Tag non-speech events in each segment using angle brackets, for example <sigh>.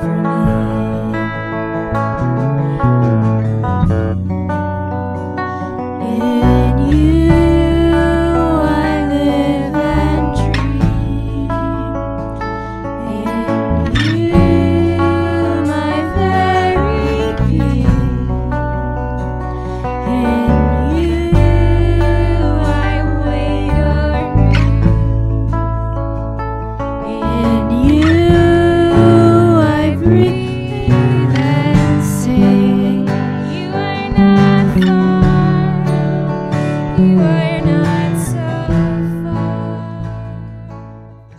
for me.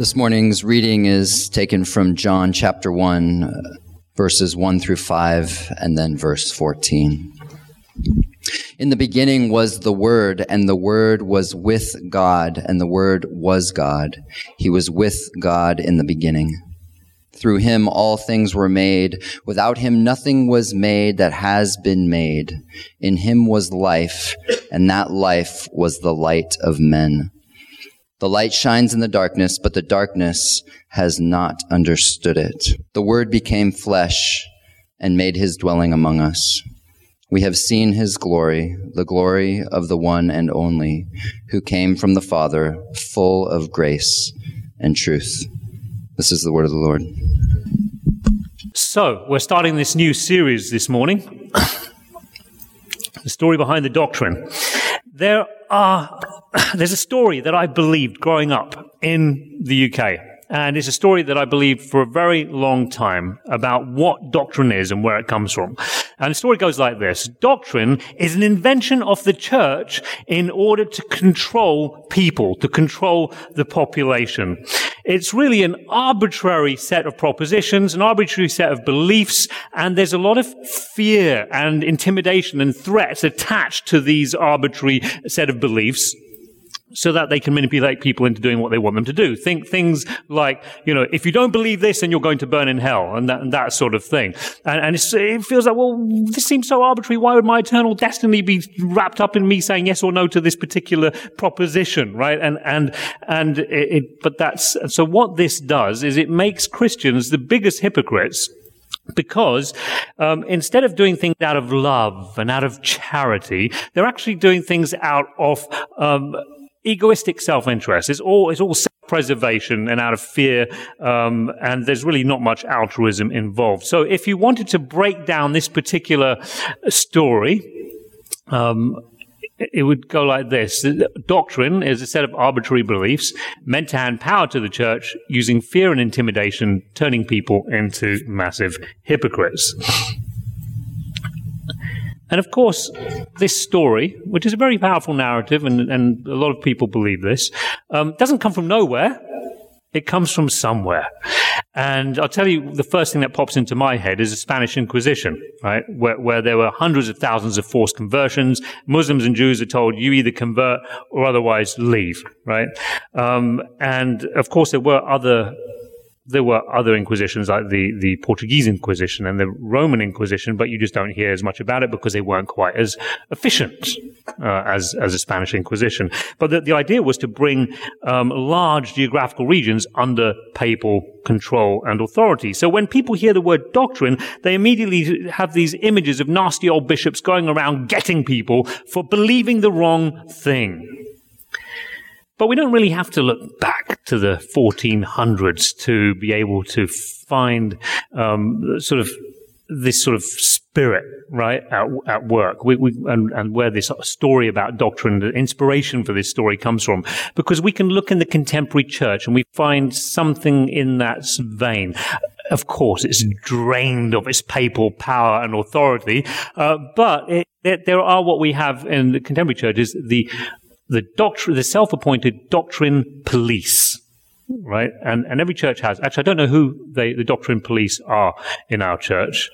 This morning's reading is taken from John chapter 1, uh, verses 1 through 5, and then verse 14. In the beginning was the Word, and the Word was with God, and the Word was God. He was with God in the beginning. Through him all things were made. Without him nothing was made that has been made. In him was life, and that life was the light of men. The light shines in the darkness, but the darkness has not understood it. The Word became flesh and made his dwelling among us. We have seen his glory, the glory of the one and only, who came from the Father, full of grace and truth. This is the word of the Lord. So, we're starting this new series this morning <coughs> the story behind the doctrine. There are <laughs> there's a story that I believed growing up in the UK. And it's a story that I believed for a very long time about what doctrine is and where it comes from. And the story goes like this. Doctrine is an invention of the church in order to control people, to control the population. It's really an arbitrary set of propositions, an arbitrary set of beliefs, and there's a lot of fear and intimidation and threats attached to these arbitrary set of beliefs so that they can manipulate people into doing what they want them to do. Think things like, you know, if you don't believe this, then you're going to burn in hell, and that, and that sort of thing. And, and it feels like, well, this seems so arbitrary. Why would my eternal destiny be wrapped up in me saying yes or no to this particular proposition, right? And and and it, it but that's so. What this does is it makes Christians the biggest hypocrites because um, instead of doing things out of love and out of charity, they're actually doing things out of um, egoistic self-interest. It's all it's all self-preservation and out of fear, um, and there's really not much altruism involved. So, if you wanted to break down this particular story. Um, it would go like this. Doctrine is a set of arbitrary beliefs meant to hand power to the church using fear and intimidation, turning people into massive hypocrites. And of course, this story, which is a very powerful narrative, and, and a lot of people believe this, um, doesn't come from nowhere. It comes from somewhere. And I'll tell you, the first thing that pops into my head is the Spanish Inquisition, right? Where, where there were hundreds of thousands of forced conversions. Muslims and Jews are told you either convert or otherwise leave, right? Um, and of course, there were other there were other inquisitions like the, the Portuguese Inquisition and the Roman Inquisition, but you just don't hear as much about it because they weren't quite as efficient uh, as as the Spanish Inquisition. But the, the idea was to bring um, large geographical regions under papal control and authority. So when people hear the word doctrine, they immediately have these images of nasty old bishops going around getting people for believing the wrong thing. But we don't really have to look back to the 1400s to be able to find um, sort of this sort of spirit, right, at, at work, we, we, and, and, where this story about doctrine, the inspiration for this story comes from, because we can look in the contemporary church and we find something in that vein. Of course, it's drained of its papal power and authority, uh, but it, it, there are what we have in the contemporary church is the the doctrine, the self-appointed doctrine police, right? And and every church has. Actually, I don't know who they, the doctrine police are in our church.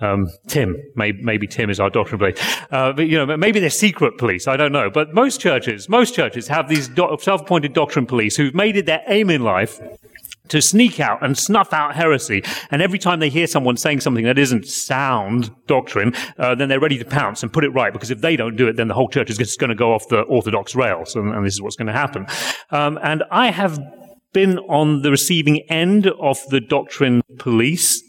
Um, Tim, maybe, maybe Tim is our doctrine police. Uh, but you know, maybe they're secret police. I don't know. But most churches, most churches have these do- self-appointed doctrine police who've made it their aim in life to sneak out and snuff out heresy. And every time they hear someone saying something that isn't sound doctrine, uh, then they're ready to pounce and put it right. Because if they don't do it, then the whole church is just going to go off the orthodox rails. And, and this is what's going to happen. Um, and I have been on the receiving end of the doctrine police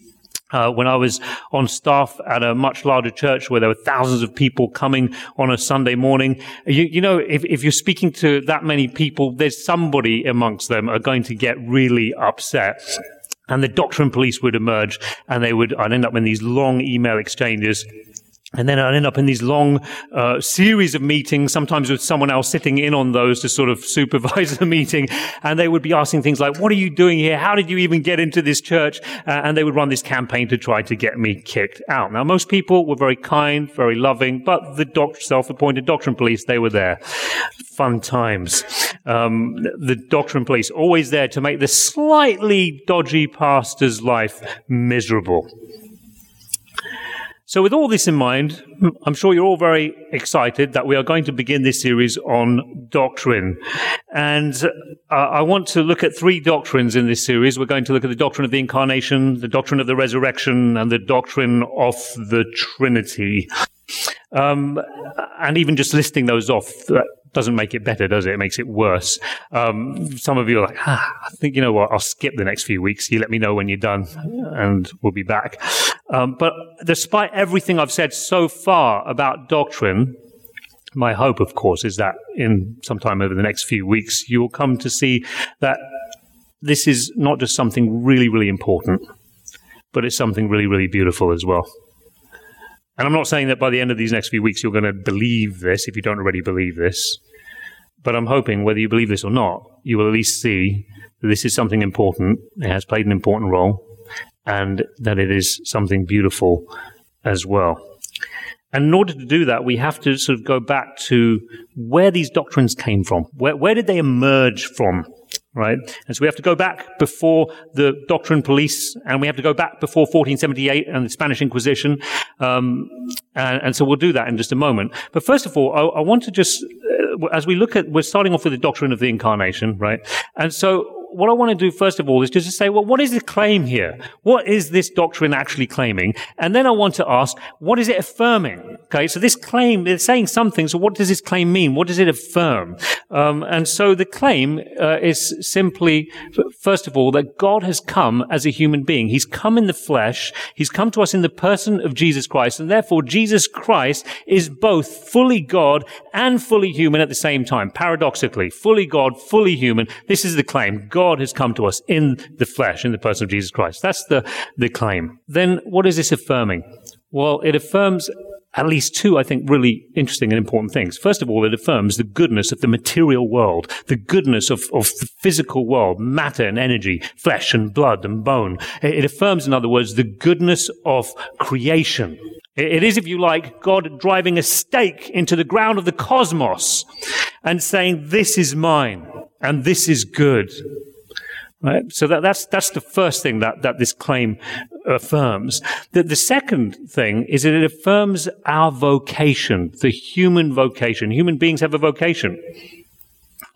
uh, when I was on staff at a much larger church where there were thousands of people coming on a Sunday morning, you, you know, if, if you're speaking to that many people, there's somebody amongst them are going to get really upset. And the doctrine police would emerge and they would, I'd end up in these long email exchanges and then I'd end up in these long uh, series of meetings, sometimes with someone else sitting in on those to sort of supervise the meeting. And they would be asking things like, what are you doing here? How did you even get into this church? Uh, and they would run this campaign to try to get me kicked out. Now, most people were very kind, very loving, but the self-appointed doctrine police, they were there. Fun times. Um, the doctrine police always there to make the slightly dodgy pastor's life miserable. So, with all this in mind, I'm sure you're all very excited that we are going to begin this series on doctrine. And uh, I want to look at three doctrines in this series. We're going to look at the doctrine of the incarnation, the doctrine of the resurrection, and the doctrine of the Trinity. Um, and even just listing those off, doesn't make it better, does it? It makes it worse. Um, some of you are like, ah, I think, you know what, I'll skip the next few weeks. You let me know when you're done and we'll be back. Um, but despite everything I've said so far about doctrine, my hope, of course, is that in sometime over the next few weeks, you will come to see that this is not just something really, really important, but it's something really, really beautiful as well. And I'm not saying that by the end of these next few weeks you're going to believe this if you don't already believe this. But I'm hoping, whether you believe this or not, you will at least see that this is something important. It has played an important role and that it is something beautiful as well. And in order to do that, we have to sort of go back to where these doctrines came from. Where, where did they emerge from? Right? And so we have to go back before the doctrine police, and we have to go back before 1478 and the Spanish Inquisition. Um, and, and, so we'll do that in just a moment. But first of all, I, I want to just, uh, as we look at, we're starting off with the doctrine of the incarnation, right? And so what I want to do first of all is just to say, well, what is the claim here? What is this doctrine actually claiming? And then I want to ask, what is it affirming? Okay, so this claim, they're saying something, so what does this claim mean? What does it affirm? Um, and so the claim uh, is simply, first of all, that God has come as a human being. He's come in the flesh. He's come to us in the person of Jesus Christ. And therefore, Jesus Christ is both fully God and fully human at the same time. Paradoxically, fully God, fully human. This is the claim. God God has come to us in the flesh, in the person of Jesus Christ. That's the, the claim. Then what is this affirming? Well, it affirms at least two, I think, really interesting and important things. First of all, it affirms the goodness of the material world, the goodness of, of the physical world, matter and energy, flesh and blood and bone. It, affirms, in other words, the goodness of creation. It is, if you like, God driving a stake into the ground of the cosmos and saying, this is mine and this is good. Right? So that, that's, that's the first thing that, that this claim affirms. The, the second thing is that it affirms our vocation, the human vocation. Human beings have a vocation.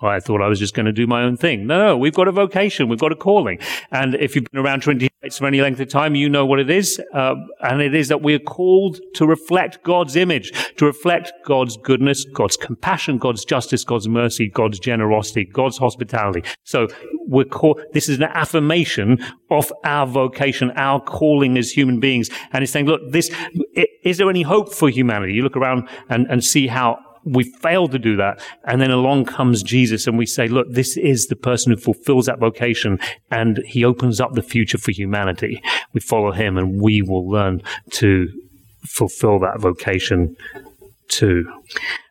I thought I was just going to do my own thing. No, no, we've got a vocation, we've got a calling. And if you've been around Trinity Heights for any length of time, you know what it is. Uh, and it is that we're called to reflect God's image, to reflect God's goodness, God's compassion, God's justice, God's mercy, God's generosity, God's hospitality. So we're called, this is an affirmation of our vocation, our calling as human beings. And it's saying, look, this, is there any hope for humanity? You look around and, and see how we fail to do that. And then along comes Jesus and we say, look, this is the person who fulfills that vocation and he opens up the future for humanity. We follow him and we will learn to fulfill that vocation too.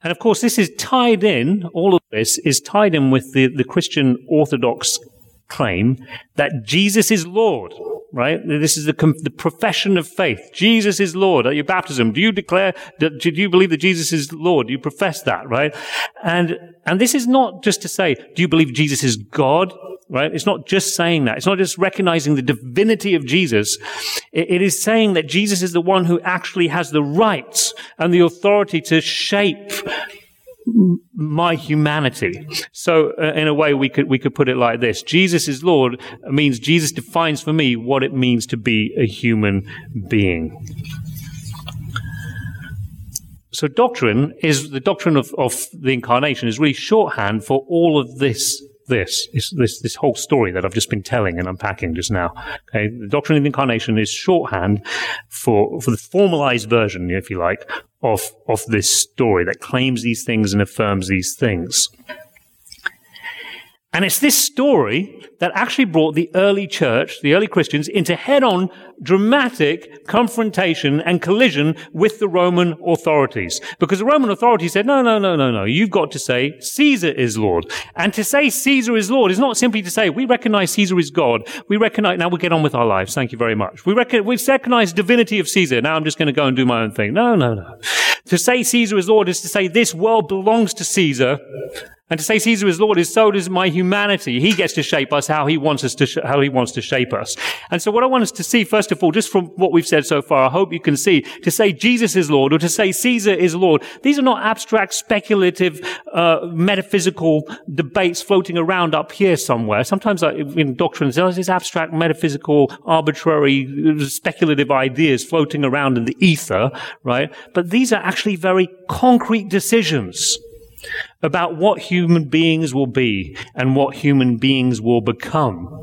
And of course, this is tied in, all of this is tied in with the, the Christian Orthodox claim that Jesus is Lord right? This is the, the profession of faith. Jesus is Lord at your baptism. Do you declare, do, do you believe that Jesus is Lord? Do you profess that, right? And, and this is not just to say, do you believe Jesus is God? Right? It's not just saying that. It's not just recognizing the divinity of Jesus. it, it is saying that Jesus is the one who actually has the right and the authority to shape my humanity. So, uh, in a way, we could we could put it like this: Jesus is Lord means Jesus defines for me what it means to be a human being. So, doctrine is the doctrine of, of the incarnation is really shorthand for all of this this, this, this, this whole story that I've just been telling and unpacking just now. Okay. The doctrine of the incarnation is shorthand for, for the formalized version, if you like, of, of this story that claims these things and affirms these things. And it's this story that actually brought the early church, the early Christians, into head on dramatic confrontation and collision with the Roman authorities. Because the Roman authorities said, no, no, no, no, no, you've got to say Caesar is Lord. And to say Caesar is Lord is not simply to say, we recognize Caesar is God. We recognize, now we get on with our lives. Thank you very much. We, rec- we recognize divinity of Caesar. Now I'm just going to go and do my own thing. No, no, no. To say Caesar is Lord is to say this world belongs to Caesar and to say Caesar is Lord is so does my humanity. He gets to shape us how he wants us to, sh- how he wants to shape us. And so what I want us to see, first of all, just from what we've said so far, I hope you can see, to say Jesus is Lord or to say Caesar is Lord, these are not abstract, speculative, uh, metaphysical debates floating around up here somewhere. Sometimes in doctrines, there's these abstract, metaphysical, arbitrary, speculative ideas floating around in the ether, right? But these are actually very concrete decisions about what human beings will be and what human beings will become.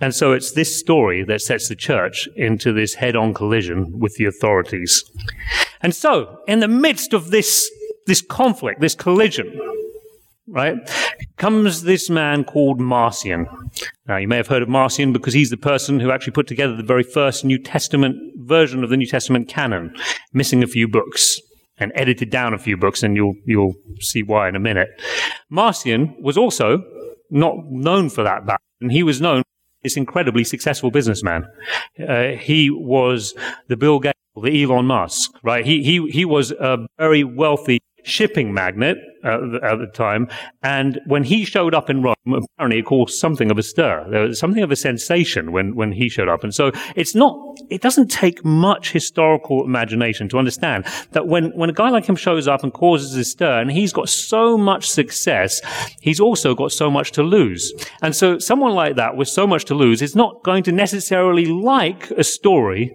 And so it's this story that sets the church into this head on collision with the authorities. And so, in the midst of this, this conflict, this collision, right, comes this man called Marcion. Now, you may have heard of Marcion because he's the person who actually put together the very first New Testament version of the New Testament canon, missing a few books and edited down a few books, and you'll you'll see why in a minute. Marcion was also not known for that, back, and he was known this incredibly successful businessman. Uh, he was the Bill Gates, the Elon Musk, right? He he he was a very wealthy shipping magnate at the, at the, time. And when he showed up in Rome, apparently it caused something of a stir. There was something of a sensation when, when he showed up. And so it's not, it doesn't take much historical imagination to understand that when, when a guy like him shows up and causes a stir and he's got so much success, he's also got so much to lose. And so someone like that with so much to lose is not going to necessarily like a story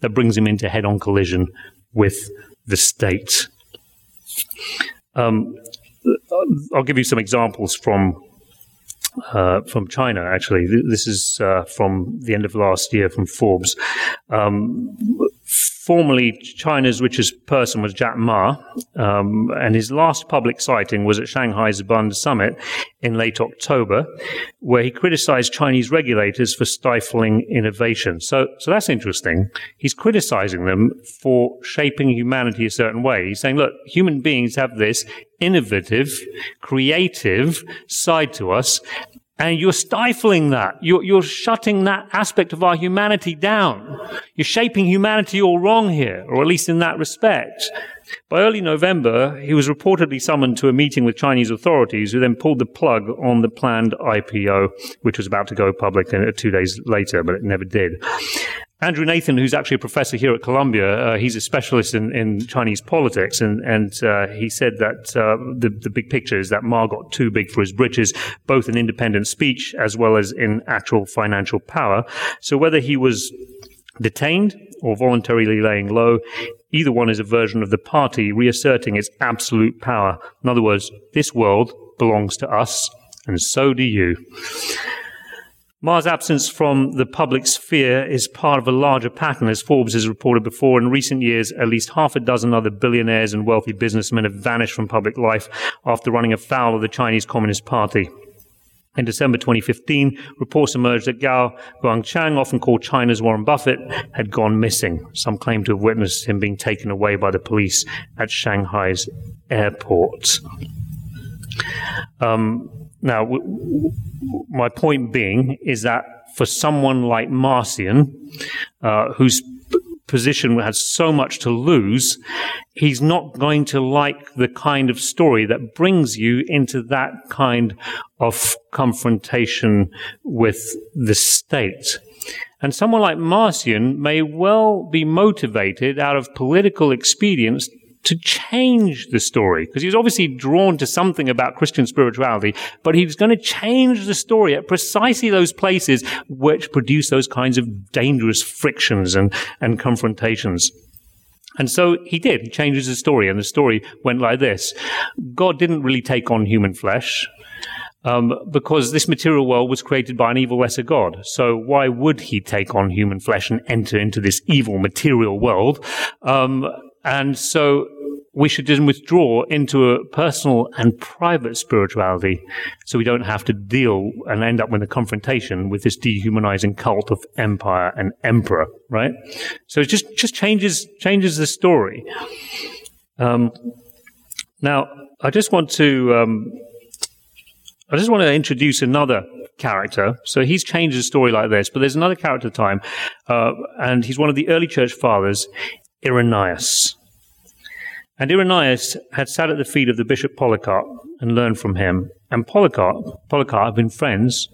that brings him into head on collision with the state. Um, I'll give you some examples from uh, from China. Actually, this is uh, from the end of last year from Forbes. Um, formerly China's richest person was Jack Ma, um, and his last public sighting was at Shanghai's Bund Summit in late October, where he criticized Chinese regulators for stifling innovation. So, so that's interesting. He's criticizing them for shaping humanity a certain way. He's saying, look, human beings have this innovative, creative side to us, and you're stifling that. You're, you're, shutting that aspect of our humanity down. You're shaping humanity all wrong here, or at least in that respect. By early November, he was reportedly summoned to a meeting with Chinese authorities who then pulled the plug on the planned IPO, which was about to go public uh, two days later, but it never did. Andrew Nathan, who's actually a professor here at Columbia, uh, he's a specialist in, in Chinese politics, and and uh, he said that uh, the the big picture is that Ma got too big for his britches, both in independent speech as well as in actual financial power. So whether he was detained or voluntarily laying low, either one is a version of the party reasserting its absolute power. In other words, this world belongs to us, and so do you. Ma's absence from the public sphere is part of a larger pattern, as Forbes has reported before. In recent years, at least half a dozen other billionaires and wealthy businessmen have vanished from public life after running afoul of the Chinese Communist Party. In December 2015, reports emerged that Guo Guangchang, often called China's Warren Buffett, had gone missing. Some claim to have witnessed him being taken away by the police at Shanghai's airport. Um, now, w- w- my point being is that for someone like Marcion, uh, whose position has so much to lose, he's not going to like the kind of story that brings you into that kind of confrontation with the state. And someone like Marcion may well be motivated out of political expedience to change the story because he's obviously drawn to something about Christian spirituality, but he was going to change the story at precisely those places which produce those kinds of dangerous frictions and, and confrontations. And so he did. He changes the story, and the story went like this God didn't really take on human flesh. Um, because this material world was created by an evil lesser God. So why would he take on human flesh and enter into this evil material world? Um, and so we should then withdraw into a personal and private spirituality so we don't have to deal and end up with a confrontation with this dehumanizing cult of empire and emperor, right? So it just, just changes, changes the story. Um, now, I just want to, um, I just want to introduce another character. So he's changed the story like this, but there's another character time, uh, and he's one of the early church fathers, Irenaeus. And Irenaeus had sat at the feet of the Bishop Polycarp and learned from him. And Polycarp, Polycarp had been friends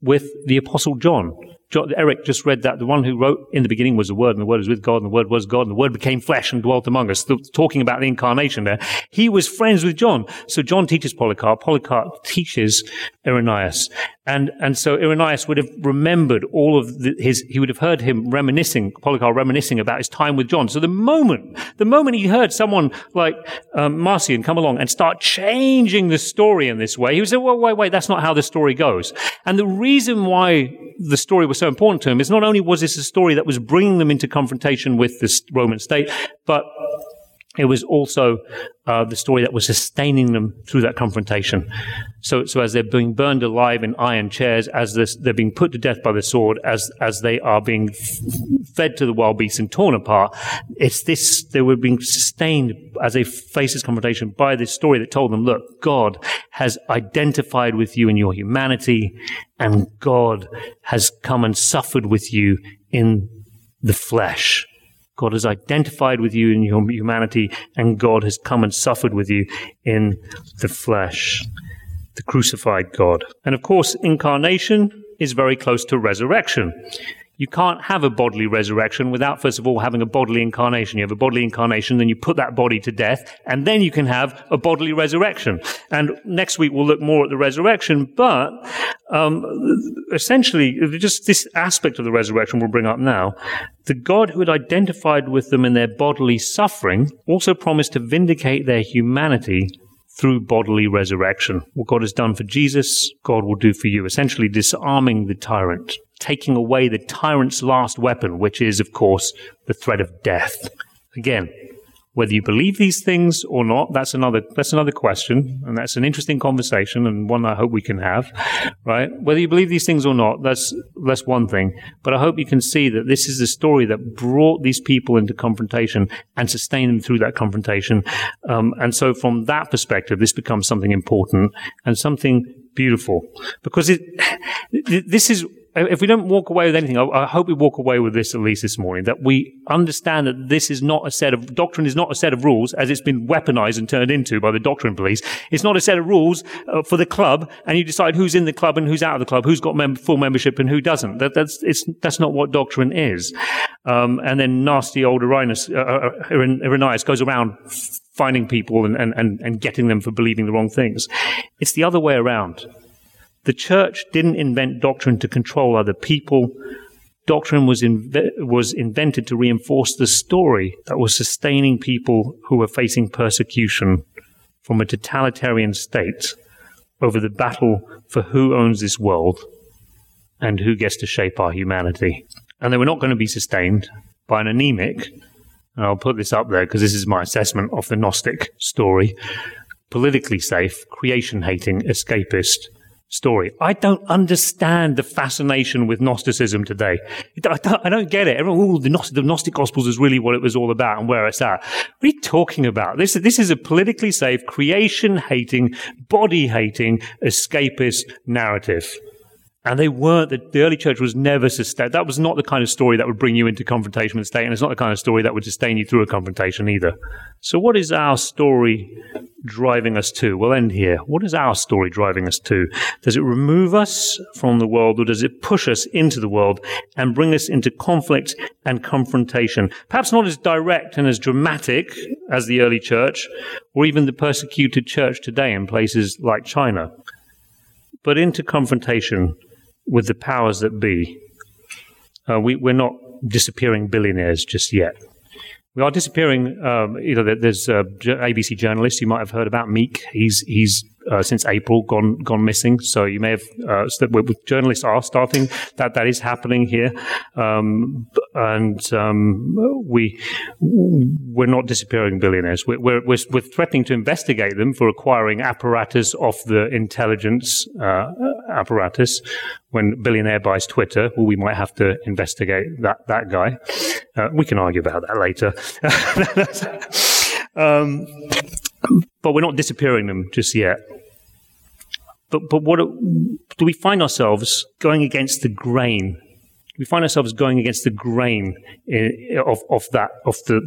with the Apostle John. Eric just read that the one who wrote in the beginning was the Word, and the Word was with God, and the Word was God, and the Word became flesh and dwelt among us. Talking about the incarnation there. He was friends with John. So John teaches Polycarp. Polycarp teaches Irenaeus. And, and so Irenaeus would have remembered all of the, his, he would have heard him reminiscing, Polycarp reminiscing about his time with John. So the moment, the moment he heard someone like um, Marcion come along and start changing the story in this way, he would say, well, wait, wait, that's not how the story goes. And the reason why the story was so important to him is not only was this a story that was bringing them into confrontation with the Roman state, but it was also uh, the story that was sustaining them through that confrontation. So, so as they're being burned alive in iron chairs, as this, they're being put to death by the sword, as as they are being fed to the wild beasts and torn apart, it's this they were being sustained as they face this confrontation by this story that told them, look, God has identified with you in your humanity, and God has come and suffered with you in the flesh. God has identified with you in your humanity, and God has come and suffered with you in the flesh, the crucified God. And of course, incarnation is very close to resurrection. You can't have a bodily resurrection without, first of all, having a bodily incarnation. You have a bodily incarnation, then you put that body to death, and then you can have a bodily resurrection. And next week we'll look more at the resurrection, but um, essentially, just this aspect of the resurrection we'll bring up now. The God who had identified with them in their bodily suffering also promised to vindicate their humanity through bodily resurrection. What God has done for Jesus, God will do for you, essentially disarming the tyrant taking away the tyrant's last weapon, which is, of course, the threat of death. Again, whether you believe these things or not, that's another that's another question, and that's an interesting conversation and one I hope we can have, right? Whether you believe these things or not, that's that's one thing. But I hope you can see that this is the story that brought these people into confrontation and sustained them through that confrontation. Um, and so, from that perspective, this becomes something important and something beautiful because it this is if we don't walk away with anything, I, I, hope we walk away with this at least this morning, that we understand that this is not a set of, doctrine is not a set of rules as it's been weaponized and turned into by the doctrine police. It's not a set of rules uh, for the club and you decide who's in the club and who's out of the club, who's got mem- full membership and who doesn't. That, that's, it's, that's not what doctrine is. Um, and then nasty old Irenaeus, uh, uh, uh Irenaeus goes around finding people and, and, and getting them for believing the wrong things. It's the other way around. The church didn't invent doctrine to control other people. Doctrine was, inve- was invented to reinforce the story that was sustaining people who were facing persecution from a totalitarian state over the battle for who owns this world and who gets to shape our humanity. And they were not going to be sustained by an anemic, and I'll put this up there because this is my assessment of the Gnostic story, politically safe, creation hating, escapist, story. I don't understand the fascination with Gnosticism today. I don't, I don't get it. Everyone, the, Gnostic, the Gnostic Gospels is really what it was all about and where it's at. What are you talking about? This, this is a politically safe, creation hating, body hating, escapist narrative. And they weren't, the, the, early church was never sustained. That was not the kind of story that would bring you into confrontation with the state, and it's not the kind of story that would sustain you through a confrontation either. So what is our story driving us to? We'll end here. What is our story driving us to? Does it remove us from the world, or does it push us into the world and bring us into conflict and confrontation? Perhaps not as direct and as dramatic as the early church, or even the persecuted church today in places like China, but into confrontation with the powers that be. Uh, we, we're not disappearing billionaires just yet. We are disappearing. Um, you know, there's a ABC journalist you might have heard about Meek. He's he's uh, since April gone gone missing. So you may have uh, with journalists are starting that that is happening here, um, and um, we we're not disappearing billionaires. We're, we're, we're threatening to investigate them for acquiring apparatus of the intelligence uh, apparatus. When billionaire buys Twitter, well, we might have to investigate that that guy. Uh, we can argue about that later. <laughs> um, but we're not disappearing them just yet. But but what do we find ourselves going against the grain? We find ourselves going against the grain in, of of that of the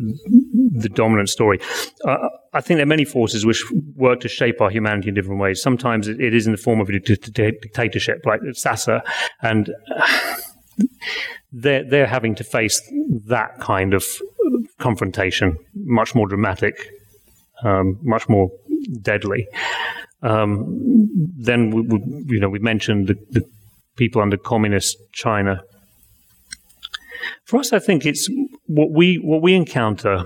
the dominant story. Uh, I think there are many forces which work to shape our humanity in different ways. Sometimes it, it is in the form of a dictatorship, like Sassa, and <sighs> they're they're having to face that kind of confrontation, much more dramatic, um, much more deadly. Um, then we, we, you know we mentioned the, the people under communist China. For us, I think it's what we what we encounter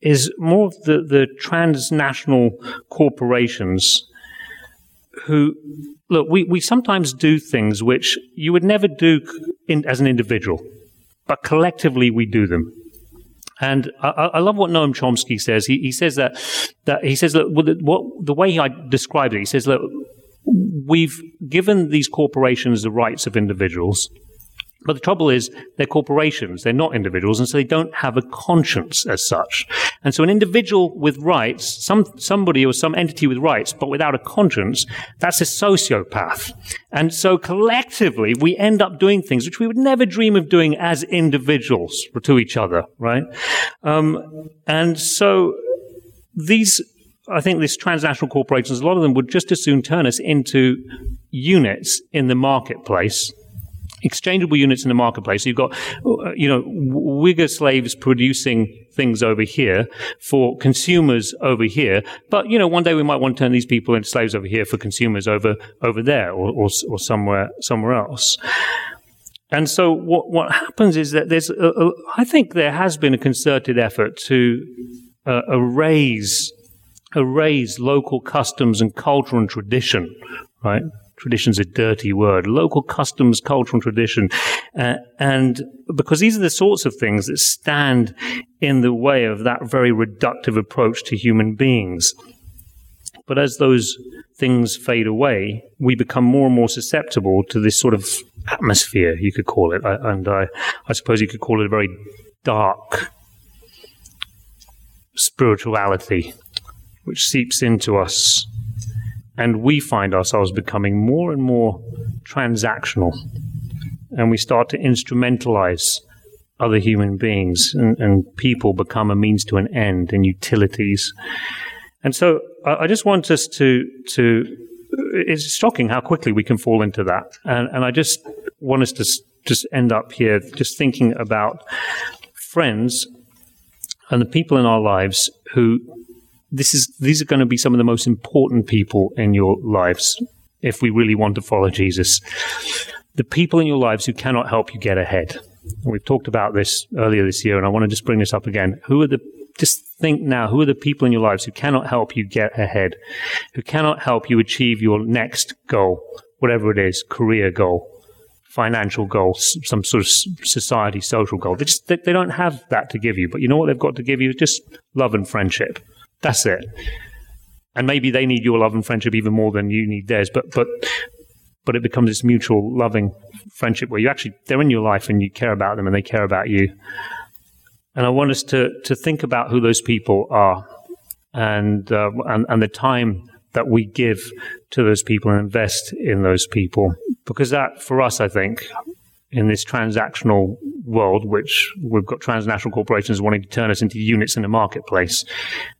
is more of the, the transnational corporations who look we, we sometimes do things which you would never do in, as an individual, but collectively we do them. And I, I, love what Noam Chomsky says. He, he says that, that he says that the, what, the way I described it, he says that we've given these corporations the rights of individuals, but the trouble is, they're corporations, they're not individuals, and so they don't have a conscience as such. And so an individual with rights, some, somebody or some entity with rights, but without a conscience, that's a sociopath. And so collectively, we end up doing things which we would never dream of doing as individuals to each other, right? Um, and so these I think these transnational corporations, a lot of them would just as soon turn us into units in the marketplace exchangeable units in the marketplace. You've got, uh, you know, Uyghur slaves producing things over here for consumers over here. But, you know, one day we might want to turn these people into slaves over here for consumers over, over there or, or, or somewhere, somewhere else. And so what, what happens is that there's, a, a, I think there has been a concerted effort to uh, erase, erase local customs and culture and tradition, right? Tradition's a dirty word, local customs, culture and tradition. Uh, and because these are the sorts of things that stand in the way of that very reductive approach to human beings. But as those things fade away, we become more and more susceptible to this sort of atmosphere, you could call it. And I, I suppose you could call it a very dark spirituality, which seeps into us and we find ourselves becoming more and more transactional. And we start to instrumentalize other human beings, and, and people become a means to an end and utilities. And so I, I just want us to, to, it's shocking how quickly we can fall into that. And, and I just want us to just end up here just thinking about friends and the people in our lives who this is these are going to be some of the most important people in your lives if we really want to follow Jesus. The people in your lives who cannot help you get ahead. We've talked about this earlier this year, and I want to just bring this up again. Who are the just think now, who are the people in your lives who cannot help you get ahead, who cannot help you achieve your next goal, whatever it is, career goal, financial goal, some sort of society, social goal. They just, they, they don't have that to give you, but you know what they've got to give you? Just love and friendship. That's it. And maybe they need your love and friendship even more than you need theirs. But but but it becomes this mutual loving friendship where you actually they're in your life and you care about them and they care about you. And I want us to to think about who those people are and uh, and and the time that we give to those people and invest in those people because that for us I think in this transactional world, which we've got transnational corporations wanting to turn us into units in the marketplace.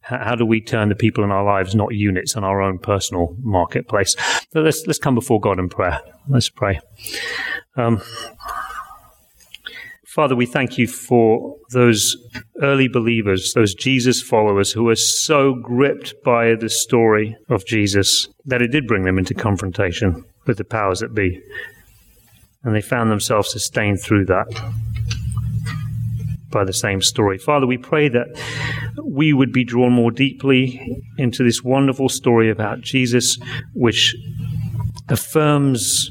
How do we turn the people in our lives not units in our own personal marketplace? So let's let's come before God in prayer. Let's pray. Um, Father, we thank you for those early believers, those Jesus followers who were so gripped by the story of Jesus that it did bring them into confrontation with the powers that be and they found themselves sustained through that. by the same story. Father, we pray that we would be drawn more deeply into this wonderful story about Jesus, which affirms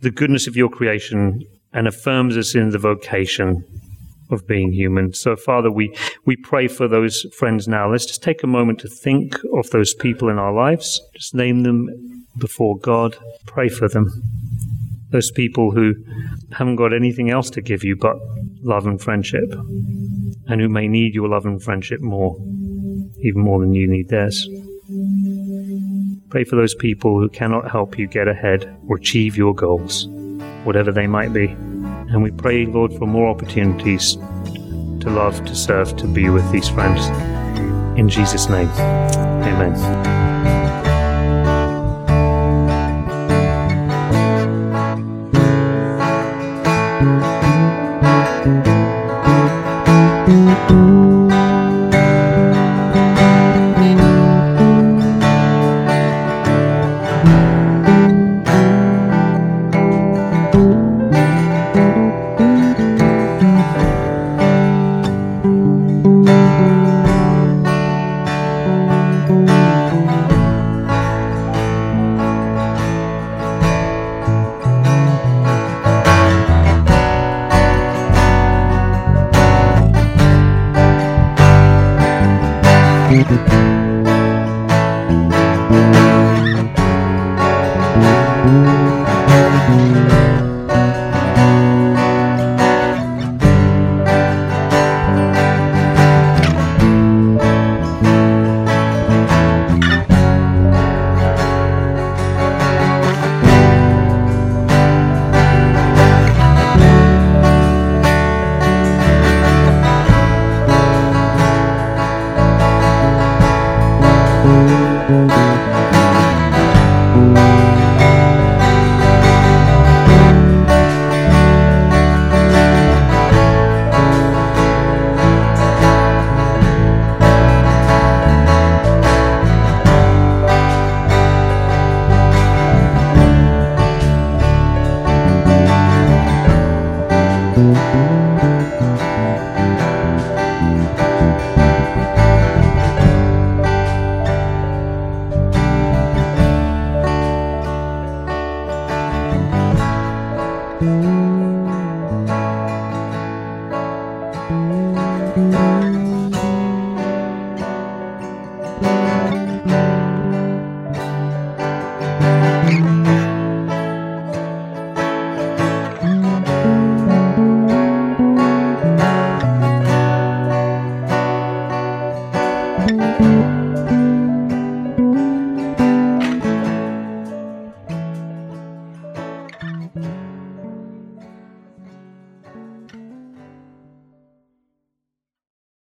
the goodness of your creation and affirms us in the vocation of being human. So, Father, we, we pray for those friends now. Let's just take a moment to think of those people in our lives. Just name them before God. Pray for them. Those people who haven't got anything else to give you but love and friendship, and who may need your love and friendship more, even more than you need theirs. Pray for those people who cannot help you get ahead or achieve your goals, whatever they might be. And we pray, Lord, for more opportunities to love, to serve, to be with these friends. In Jesus' name, amen. Música